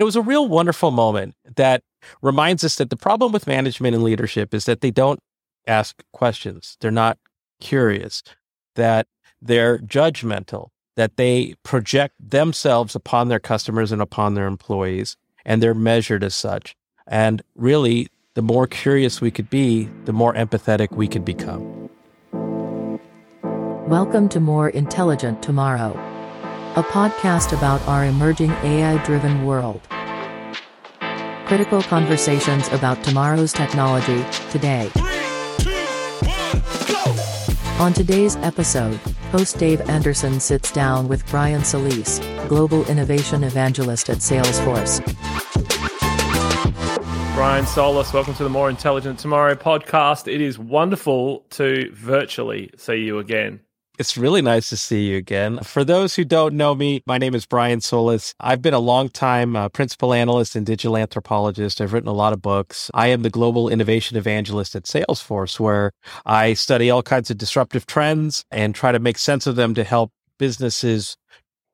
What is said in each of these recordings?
It was a real wonderful moment that reminds us that the problem with management and leadership is that they don't ask questions. They're not curious, that they're judgmental, that they project themselves upon their customers and upon their employees, and they're measured as such. And really, the more curious we could be, the more empathetic we could become. Welcome to More Intelligent Tomorrow, a podcast about our emerging AI driven world. Critical conversations about tomorrow's technology, today. On today's episode, host Dave Anderson sits down with Brian Solis, Global Innovation Evangelist at Salesforce. Brian Solis, welcome to the More Intelligent Tomorrow podcast. It is wonderful to virtually see you again. It's really nice to see you again. For those who don't know me, my name is Brian Solis. I've been a long time uh, principal analyst and digital anthropologist. I've written a lot of books. I am the global innovation evangelist at Salesforce, where I study all kinds of disruptive trends and try to make sense of them to help businesses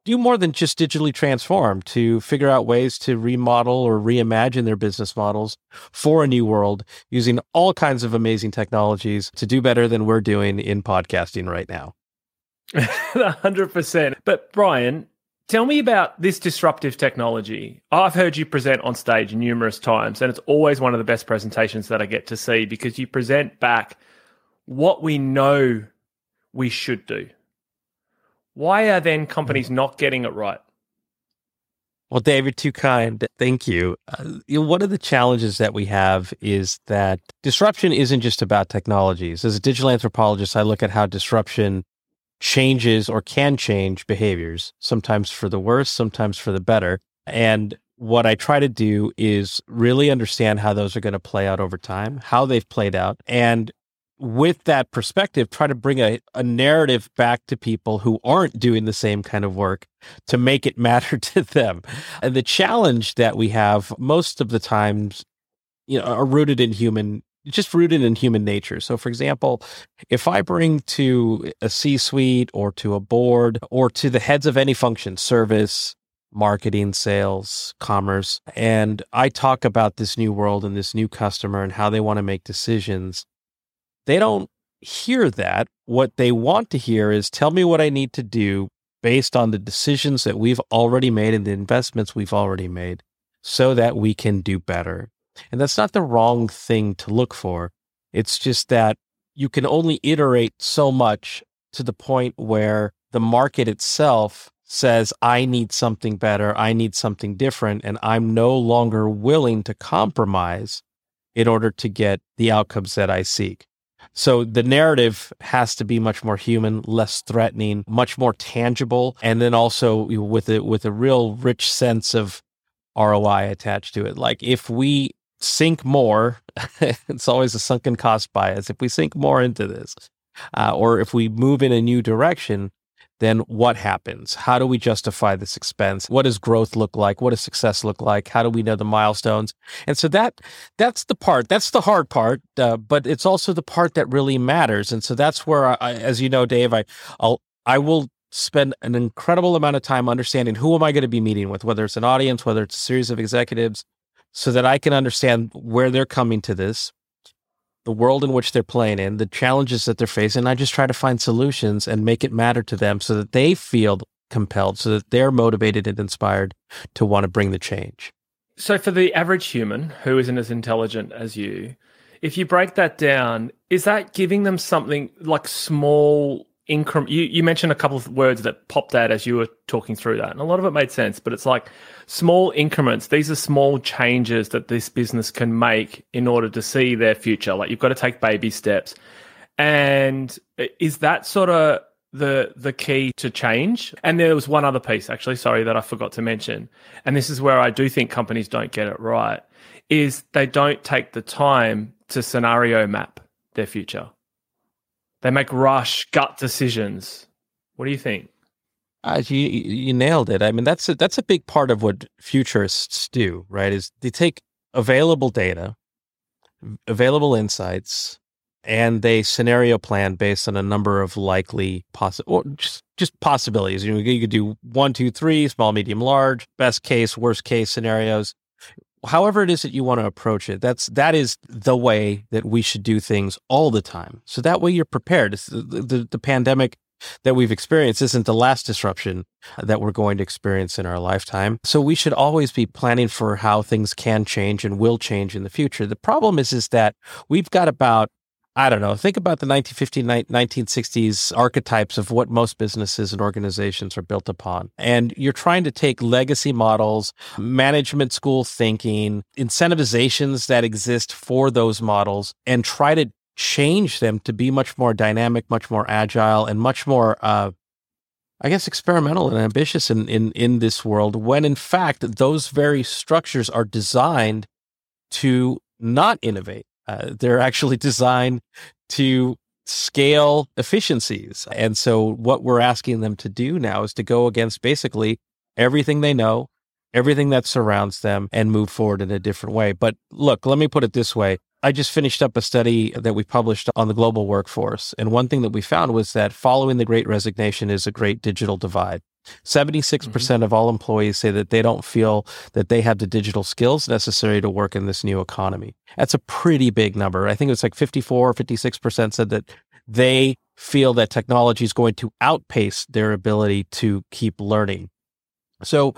do more than just digitally transform to figure out ways to remodel or reimagine their business models for a new world using all kinds of amazing technologies to do better than we're doing in podcasting right now. 100%. But Brian, tell me about this disruptive technology. I've heard you present on stage numerous times, and it's always one of the best presentations that I get to see because you present back what we know we should do. Why are then companies not getting it right? Well, David, too kind. Thank you. Uh, you know, one of the challenges that we have is that disruption isn't just about technologies. As a digital anthropologist, I look at how disruption changes or can change behaviors, sometimes for the worse, sometimes for the better. And what I try to do is really understand how those are going to play out over time, how they've played out. And with that perspective, try to bring a, a narrative back to people who aren't doing the same kind of work to make it matter to them. And the challenge that we have most of the times, you know, are rooted in human just rooted in human nature. So, for example, if I bring to a C suite or to a board or to the heads of any function, service, marketing, sales, commerce, and I talk about this new world and this new customer and how they want to make decisions, they don't hear that. What they want to hear is tell me what I need to do based on the decisions that we've already made and the investments we've already made so that we can do better. And that's not the wrong thing to look for. It's just that you can only iterate so much to the point where the market itself says, I need something better, I need something different, and I'm no longer willing to compromise in order to get the outcomes that I seek. So the narrative has to be much more human, less threatening, much more tangible, and then also with a with a real rich sense of ROI attached to it. Like if we sink more, it's always a sunken cost bias. If we sink more into this, uh, or if we move in a new direction, then what happens? How do we justify this expense? What does growth look like? What does success look like? How do we know the milestones? And so that that's the part. That's the hard part, uh, but it's also the part that really matters. And so that's where, I, as you know, Dave, I I'll I will spend an incredible amount of time understanding who am I going to be meeting with, whether it's an audience, whether it's a series of executives, so that I can understand where they're coming to this, the world in which they're playing in, the challenges that they're facing. And I just try to find solutions and make it matter to them so that they feel compelled, so that they're motivated and inspired to want to bring the change. So, for the average human who isn't as intelligent as you, if you break that down, is that giving them something like small increment? You, you mentioned a couple of words that popped out as you were talking through that, and a lot of it made sense, but it's like small increments. These are small changes that this business can make in order to see their future. Like you've got to take baby steps. And is that sort of the the key to change? And there was one other piece actually, sorry that I forgot to mention. And this is where I do think companies don't get it right is they don't take the time to scenario map their future. They make rush gut decisions. What do you think? Uh, you you nailed it. I mean, that's a, that's a big part of what futurists do, right? Is they take available data, available insights, and they scenario plan based on a number of likely possible just, just possibilities. You know, you could do one, two, three, small, medium, large, best case, worst case scenarios. However it is that you want to approach it, that's that is the way that we should do things all the time. So that way you're prepared. The, the, the pandemic that we've experienced isn't the last disruption that we're going to experience in our lifetime. So we should always be planning for how things can change and will change in the future. The problem is is that we've got about I don't know. Think about the 1950s, 1960s archetypes of what most businesses and organizations are built upon. And you're trying to take legacy models, management school thinking, incentivizations that exist for those models, and try to change them to be much more dynamic, much more agile, and much more, uh, I guess, experimental and ambitious in, in, in this world, when in fact, those very structures are designed to not innovate. Uh, they're actually designed to scale efficiencies. And so, what we're asking them to do now is to go against basically everything they know, everything that surrounds them, and move forward in a different way. But look, let me put it this way I just finished up a study that we published on the global workforce. And one thing that we found was that following the great resignation is a great digital divide. 76% mm hmm of all employees say that they don't feel that they have the digital skills necessary to work in this new economy. That's a pretty big number. I think it's like 54 or 56% said that they feel that technology is going to outpace their ability to keep learning. So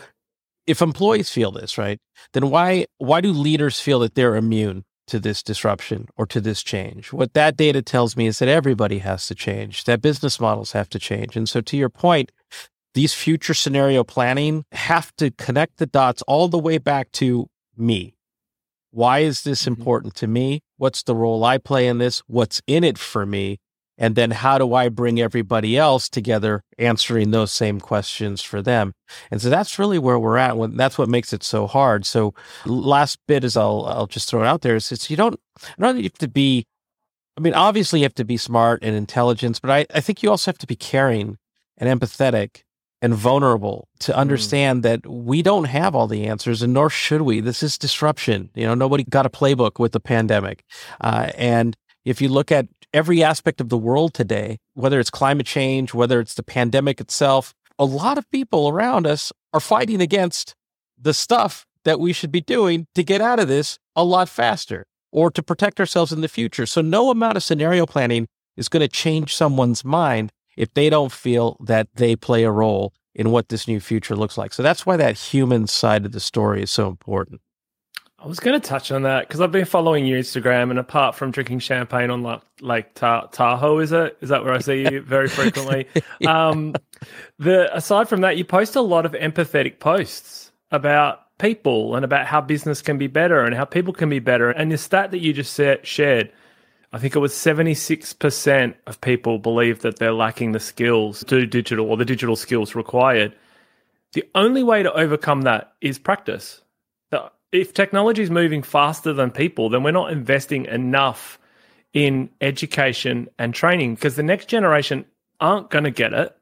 if employees feel this, right, then why why do leaders feel that they're immune to this disruption or to this change. What that data tells me is that everybody has to change, that business models have to change. And so, to your point, these future scenario planning have to connect the dots all the way back to me. Why is this mm-hmm. important to me? What's the role I play in this? What's in it for me? And then how do I bring everybody else together answering those same questions for them? And so that's really where we're at. That's what makes it so hard. So last bit is I'll, I'll just throw it out there is it's, you don't, I don't have to be, I mean, obviously you have to be smart and intelligent, but I, I think you also have to be caring and empathetic and vulnerable to mm. understand mm. that we don't have all the answers and nor should we. This is disruption. You know, nobody got a playbook with the pandemic. Uh, and if you look at every aspect of the world today, whether it's climate change, whether it's the pandemic itself, a lot of people around us are fighting against the stuff that we should be doing to get out of this a lot faster or to protect ourselves in the future. So, no amount of scenario planning is going to change someone's mind if they don't feel that they play a role in what this new future looks like. So, that's why that human side of the story is so important. I was going to touch on that because I've been following your Instagram, and apart from drinking champagne on like Lake Tahoe, is it? Is that where I see you very frequently? um, the aside from that, you post a lot of empathetic posts about people and about how business can be better and how people can be better. And the stat that you just shared, I think it was seventy six percent of people believe that they're lacking the skills to digital or the digital skills required. The only way to overcome that is practice if technology is moving faster than people, then we're not investing enough in education and training because the next generation aren't going to get it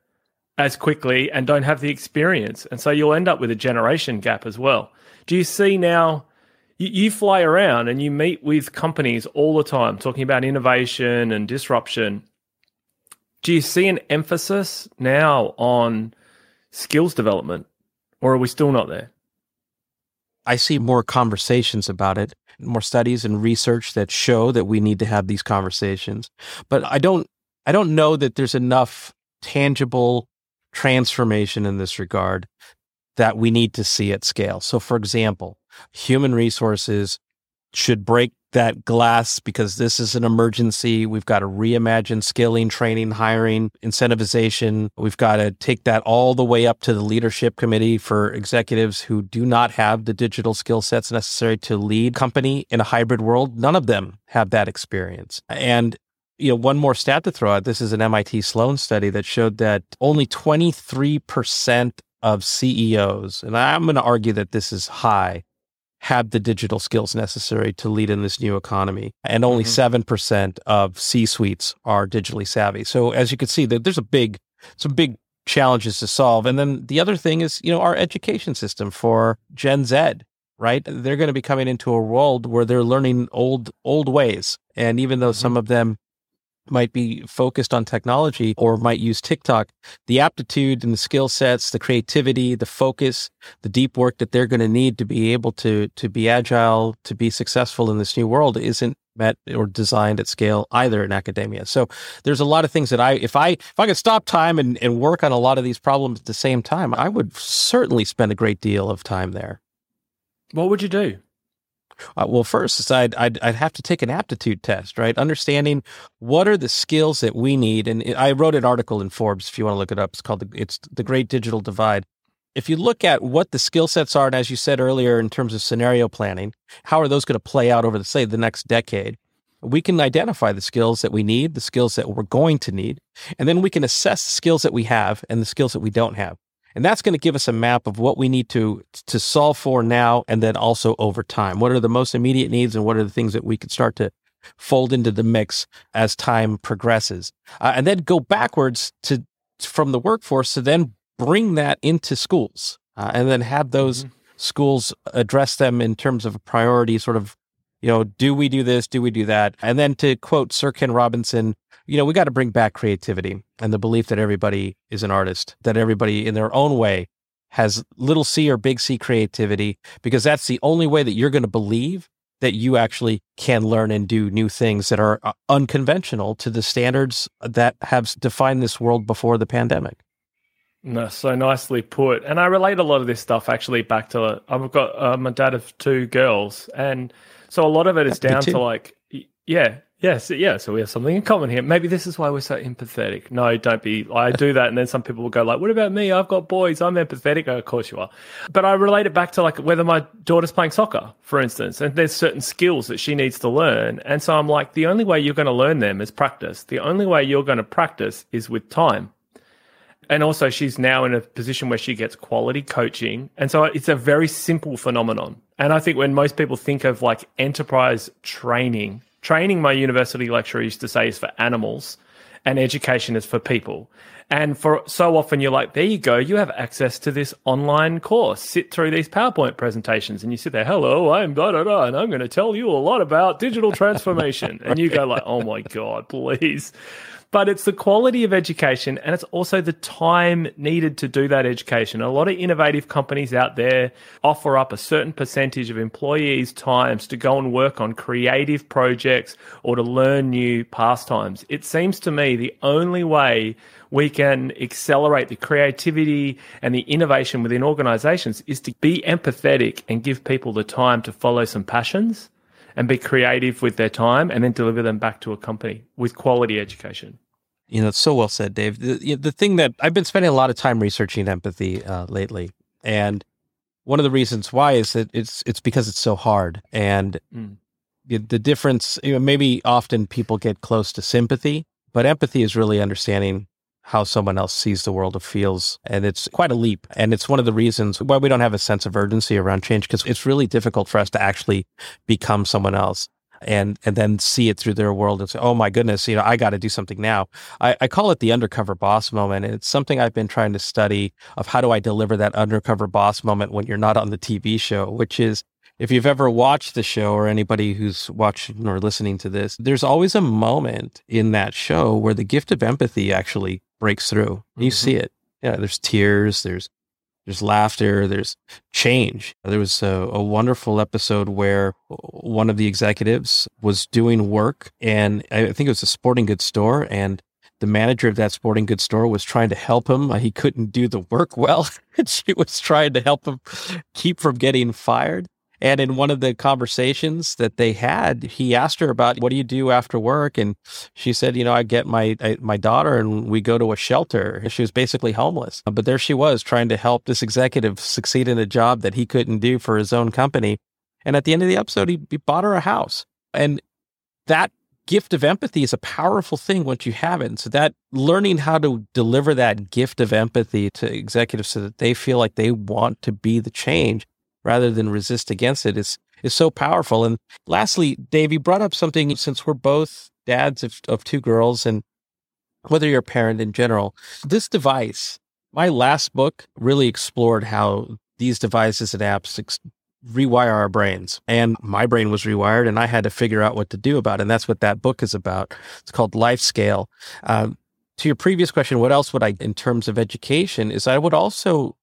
as quickly and don't have the experience. And so you'll end up with a generation gap as well. Do you see now? You, you fly around and you meet with companies all the time talking about innovation and disruption. Do you see an emphasis now on skills development, or are we still not there? I see more conversations about it, more studies and research that show that we need to have these conversations. But I don't I don't know that there's enough tangible transformation in this regard that we need to see at scale. So for example, human resources should break that glass because this is an emergency. We've got to reimagine skilling, training, hiring, incentivization. We've got to take that all the way up to the leadership committee for executives who do not have the digital skill sets necessary to lead company in a hybrid world. None of them have that experience. And you know, one more stat to throw out. This is an MIT Sloan study that showed that only 23% of CEOs, and I'm going to argue that this is high, have the digital skills necessary to lead in this new economy. And only mm-hmm. 7% of C suites are digitally savvy. So as you can see, there's a big, some big challenges to solve. And then the other thing is, you know, our education system for Gen Z, right? They're going to be coming into a world where they're learning old, old ways. And even though mm-hmm. some of them might be focused on technology or might use TikTok, the aptitude and the skill sets, the creativity, the focus, the deep work that they're going to need to be able to to be agile, to be successful in this new world isn't met or designed at scale either in academia. So there's a lot of things that I if I if I could stop time and, and work on a lot of these problems at the same time, I would certainly spend a great deal of time there. What would you do? Uh, well, first, I'd, I'd, I'd have to take an aptitude test, right? Understanding what are the skills that we need. And I wrote an article in Forbes, if you want to look it up. It's called the, "It's the Great Digital Divide." If you look at what the skill sets are, and as you said earlier, in terms of scenario planning, how are those going to play out over the say the next decade? We can identify the skills that we need, the skills that we're going to need, and then we can assess the skills that we have and the skills that we don't have. And that's going to give us a map of what we need to to solve for now and then also over time. What are the most immediate needs and what are the things that we could start to fold into the mix as time progresses. Uh, and then go backwards to from the workforce to then bring that into schools uh, and then have those mm-hmm. schools address them in terms of a priority sort of you know do we do this do we do that and then to quote sir ken robinson you know, we got to bring back creativity and the belief that everybody is an artist, that everybody in their own way has little c or big C creativity, because that's the only way that you're going to believe that you actually can learn and do new things that are uh, unconventional to the standards that have defined this world before the pandemic. No, so nicely put. And I relate a lot of this stuff actually back to I've got um, a dad of two girls, and so a lot of it is down to like yeah, Yes, yeah. So we have something in common here. Maybe this is why we're so empathetic. No, don't be. I do that, and then some people will go like, "What about me? I've got boys. I'm empathetic." Oh, of course you are. But I relate it back to like whether my daughter's playing soccer, for instance, and there's certain skills that she needs to learn, and so I'm like, the only way you're going to learn them is practice. The only way you're going to practice is with time. And also, she's now in a position where she gets quality coaching, and so it's a very simple phenomenon. And I think when most people think of like enterprise training training, my university lecturer used to say, is for animals and education is for people. And for so often you're like, there you go, you have access to this online course. Sit through these PowerPoint presentations and you sit there, hello, I'm da da da, and I'm going to tell you a lot about digital transformation. and you go like, oh my God, please but it's the quality of education and it's also the time needed to do that education. A lot of innovative companies out there offer up a certain percentage of employees' times to go and work on creative projects or to learn new pastimes. It seems to me the only way we can accelerate the creativity and the innovation within organizations is to be empathetic and give people the time to follow some passions and be creative with their time and then deliver them back to a company with quality education. You know, it's so well said, Dave. The, the thing that I've been spending a lot of time researching empathy uh, lately, and one of the reasons why is that it's it's because it's so hard, and mm. the, the difference. You know, maybe often people get close to sympathy, but empathy is really understanding how someone else sees the world or feels. And it's quite a leap. And it's one of the reasons why we don't have a sense of urgency around change because it's really difficult for us to actually become someone else and and then see it through their world and say, oh my goodness, you know, I got to do something now. I, I call it the undercover boss moment. And it's something I've been trying to study of how do I deliver that undercover boss moment when you're not on the TV show, which is if you've ever watched the show or anybody who's watching or listening to this, there's always a moment in that show where the gift of empathy actually breaks through. You mm-hmm. see it. Yeah, there's tears, there's there's laughter, there's change. There was a, a, wonderful episode where one of the executives was doing work, and I think it was a sporting goods store, and the manager of that sporting goods store was trying to help him. He couldn't do the work well, and she was trying to help him keep from getting fired. And in one of the conversations that they had, he asked her about what do you do after work, and she said, "You know, I get my I, my daughter and we go to a shelter." She was basically homeless, but there she was trying to help this executive succeed in a job that he couldn't do for his own company. And at the end of the episode, he, he bought her a house, and that gift of empathy is a powerful thing once you have it. And so that learning how to deliver that gift of empathy to executives so that they feel like they want to be the change rather than resist against it is is so powerful. And lastly, Dave, you brought up something since we're both dads of, of two girls and whether you're a parent in general, this device, my last book really explored how these devices and apps ex- rewire our brains. And my brain was rewired, and I had to figure out what to do about it. And that's what that book is about. It's called Life Scale. Um, to your previous question, what else would I, in terms of education, is I would also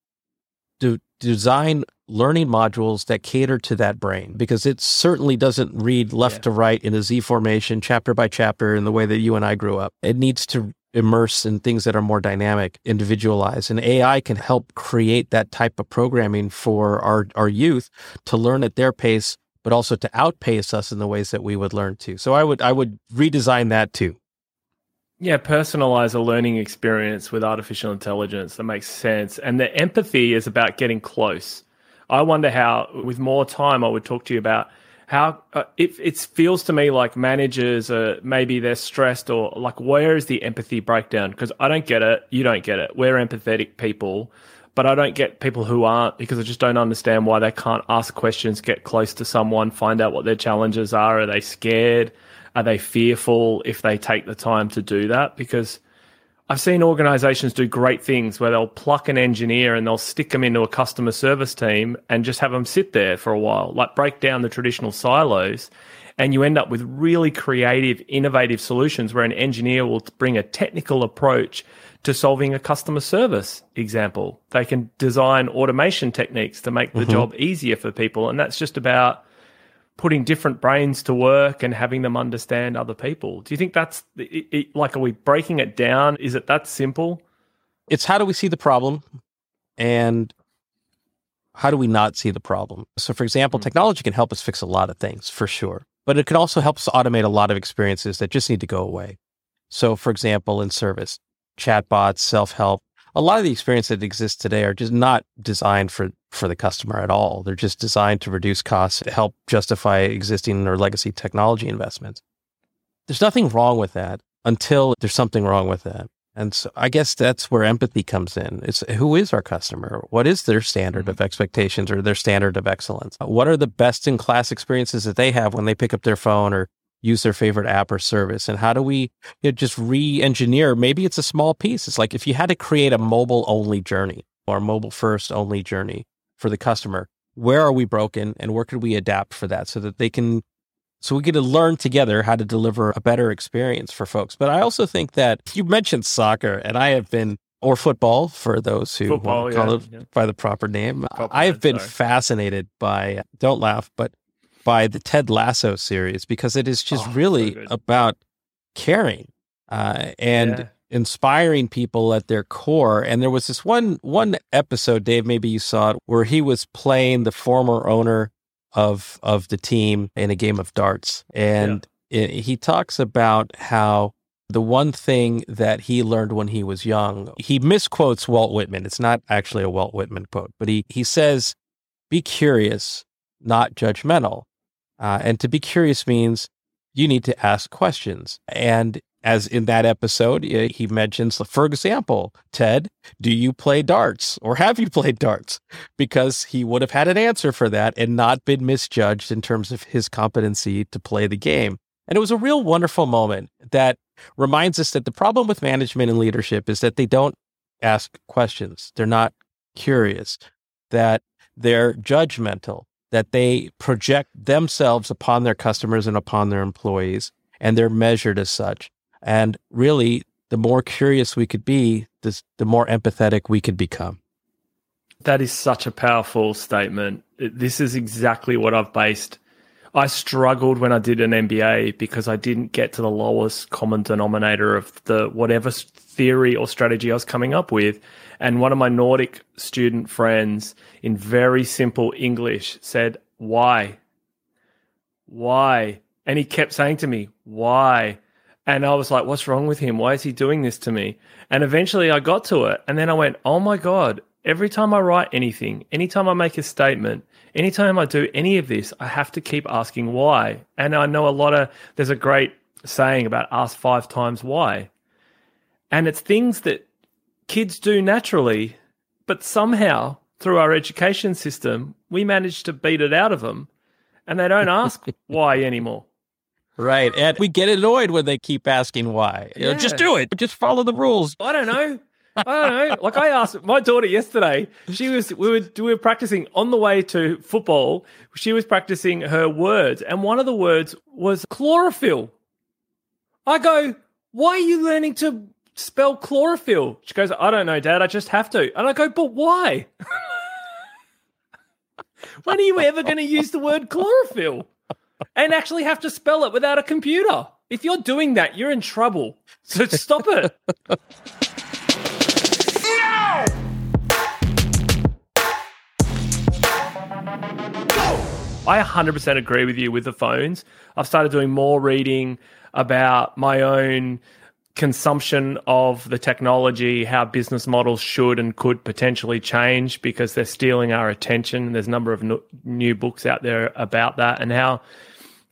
do design learning modules that cater to that brain because it certainly doesn't read left yeah. to right in a Z formation, chapter by chapter, in the way that you and I grew up. It needs to immerse in things that are more dynamic, individualized. And AI can help create that type of programming for our, our youth to learn at their pace, but also to outpace us in the ways that we would learn to. So I would I would redesign that too. Yeah, personalize a learning experience with artificial intelligence. That makes sense. And the empathy is about getting close. I wonder how, with more time, I would talk to you about how uh, it, it feels to me like managers are maybe they're stressed or like where is the empathy breakdown? Because i don't get it. You don't get it. We're empathetic people but i don't get people who aren't because i just don't understand why they can't ask questions get close to someone find out what their challenges are. Are they scared? Are they fearful if they take the time to do that? Because I've seen organizations do great things where they'll pluck an engineer and they'll stick them into a customer service team and just have them sit there for a while, like break down the traditional silos. And you end up with really creative, innovative solutions where an engineer will bring a technical approach to solving a customer service example. They can design automation techniques to make the mm-hmm. job easier for people. And that's just about putting different brains to work and having them understand other people. Do you think that's it, it, like, are we breaking it down? Is it that simple? It's how do we see the problem and how do we not see the problem? So, for example, mm-hmm. technology can help us fix a lot of things for sure, but it can also help us automate a lot of experiences that just need to go away. So, for example, in service, chatbots, self help, a lot of the experiences that exist today are just not designed for for the customer at all. They're just designed to reduce costs, to help justify existing or legacy technology investments. There's nothing wrong with that until there's something wrong with that. And so I guess that's where empathy comes in. It's who is our customer? What is their standard mm-hmm. of expectations or their standard of excellence? What are the best in class experiences that they have when they pick up their phone or use their favorite app or service? And how do we you know, just re engineer? Maybe it's a small piece. It's like if you had to create a mobile only journey or a mobile first only journey for the customer, where are we broken and where could we adapt for that so that they can, so we get to learn together how to deliver a better experience for folks. But I also think that you mentioned soccer and I have been or football for those who football, call yeah, it yeah. by the proper name. Proper I have been sorry. fascinated by, don't laugh, but by the Ted Lasso series because it is just oh, really so about caring uh, and yeah. inspiring people at their core. And there was this one one episode, Dave, maybe you saw it, where he was playing the former owner of of the team in a game of darts, and yeah. it, he talks about how the one thing that he learned when he was young, he misquotes Walt Whitman. It's not actually a Walt Whitman quote, but he he says, "Be curious, not judgmental." Uh, and to be curious means you need to ask questions. And as in that episode, he mentions, for example, Ted, do you play darts or have you played darts? Because he would have had an answer for that and not been misjudged in terms of his competency to play the game. And it was a real wonderful moment that reminds us that the problem with management and leadership is that they don't ask questions. They're not curious, that they're judgmental, that they project themselves upon their customers and upon their employees, and they're measured as such. And really, the more curious we could be, the, more empathetic we could become. That is such a powerful statement. This is exactly what I've based. I struggled when I did an MBA because I didn't get to the lowest common denominator of the whatever theory or strategy I was coming up with. And one of my Nordic student friends, in very simple English, said, Why? Why? And he kept saying to me, Why? And I was like, What's wrong with him? Why is he doing this to me? And eventually I got to it. And then I went, Oh my God, every time I write anything, anytime I make a statement, anytime I do any of this, I have to keep asking why. And I know a lot of, there's a great saying about ask five times why. And it's things that kids do naturally, but somehow through our education system, we manage to beat it out of them and they don't ask why anymore. Right. And we get annoyed when they keep asking why. You know, just do it. Just follow the rules. I don't know. I don't know. Like I asked my daughter yesterday, she was we were we were practicing on the way to football. She was practicing her words, and one of the words was chlorophyll. I go, why are you learning to spell chlorophyll? She goes, I don't know, Dad. I just have to. And I go, but why? when are you ever going to use the word chlorophyll and actually have to spell it without a computer? If you're doing that, you're in trouble. So stop it. I 100% agree with you with the phones. I've started doing more reading about my own consumption of the technology, how business models should and could potentially change because they're stealing our attention. There's a number of no, new books out there about that and how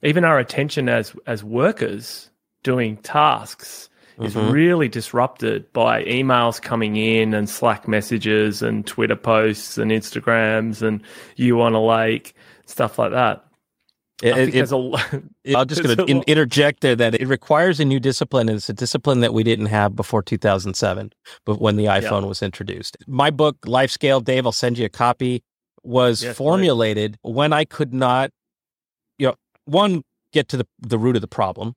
even our attention as as workers doing tasks mm-hmm. is really disrupted by emails coming in and Slack messages and Twitter posts and Instagrams and you want a lake stuff like that. It, it, a, I'm just going to in, interject there that it requires a new discipline, and it's a discipline that we didn't have before 2007, but when the iPhone yeah. was introduced. My book, Life Scale, Dave, I'll send you a copy, was yes, formulated right. when I could not, you know, one get to the the root of the problem.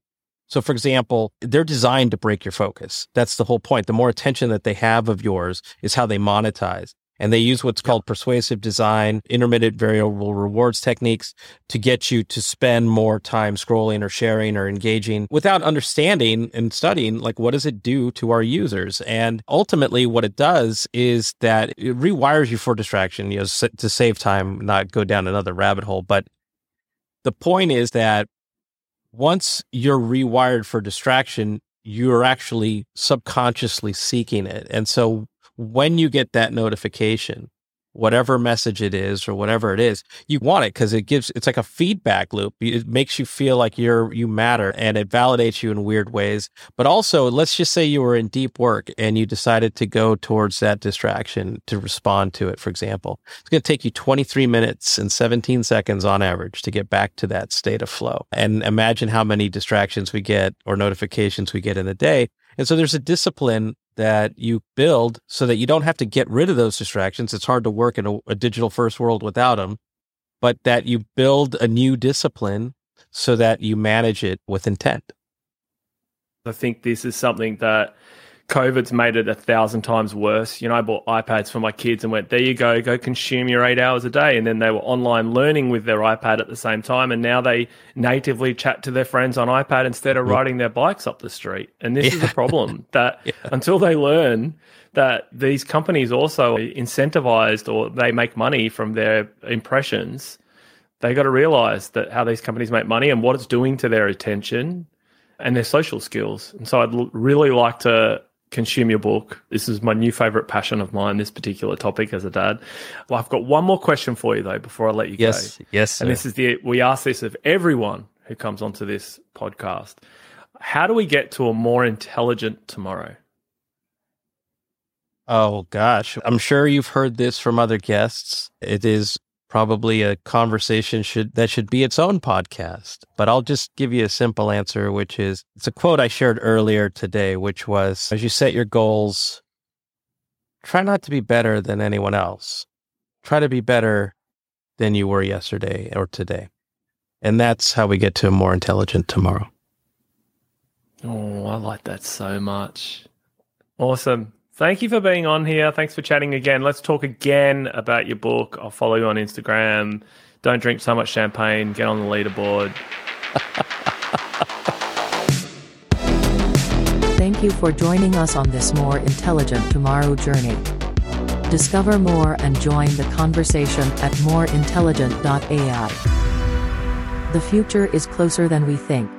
So, for example, they're designed to break your focus. That's the whole point. The more attention that they have of yours is how they monetize. And they use what's called persuasive design, intermittent variable rewards techniques to get you to spend more time scrolling or sharing or engaging without understanding and studying, like, what does it do to our users? And ultimately, what it does is that it rewires you for distraction, you know, to save time, not go down another rabbit hole. But the point is that once you're rewired for distraction, you're actually subconsciously seeking it. And so when you get that notification, whatever message it is or whatever it is, you want it because it gives it's like a feedback loop. It makes you feel like you're you matter and it validates you in weird ways. But also, let's just say you were in deep work and you decided to go towards that distraction to respond to it, for example. It's going to take you 23 minutes and 17 seconds on average to get back to that state of flow. And imagine how many distractions we get or notifications we get in a day. And so there's a discipline that you build so that you don't have to get rid of those distractions. It's hard to work in a, a digital first world without them, but that you build a new discipline so that you manage it with intent. I think this is something that COVID's made it a thousand times worse. You know, I bought iPads for my kids and went, there you go, go consume your eight hours a day. And then they were online learning with their iPad at the same time. And now they natively chat to their friends on iPad instead of riding their bikes up the street. And this yeah. is a problem that yeah. until they learn that these companies also incentivized or they make money from their impressions, they got to realize that how these companies make money and what it's doing to their attention and their social skills. And so I'd l- really like to consume your book. This is my new favorite passion of mine, this particular topic as a dad. Well, I've got one more question for you though before I let you yes, go. Yes. And this is the we ask this of everyone who comes onto this podcast. How do we get to a more intelligent tomorrow? Oh gosh, I'm sure you've heard this from other guests. It is probably a conversation should that should be its own podcast. But I'll just give you a simple answer, which is it's a quote I shared earlier today, which was as you set your goals, try not to be better than anyone else. Try to be better than you were yesterday or today. And that's how we get to a more intelligent tomorrow. Oh, I like that so much. Awesome. Thank you for being on here. Thanks for chatting again. Let's talk again about your book. I'll follow you on Instagram. Don't drink so much champagne. Get on the leaderboard. Thank you for joining us on this more intelligent tomorrow journey. Discover more and join the conversation at moreintelligent.ai. The future is closer than we think.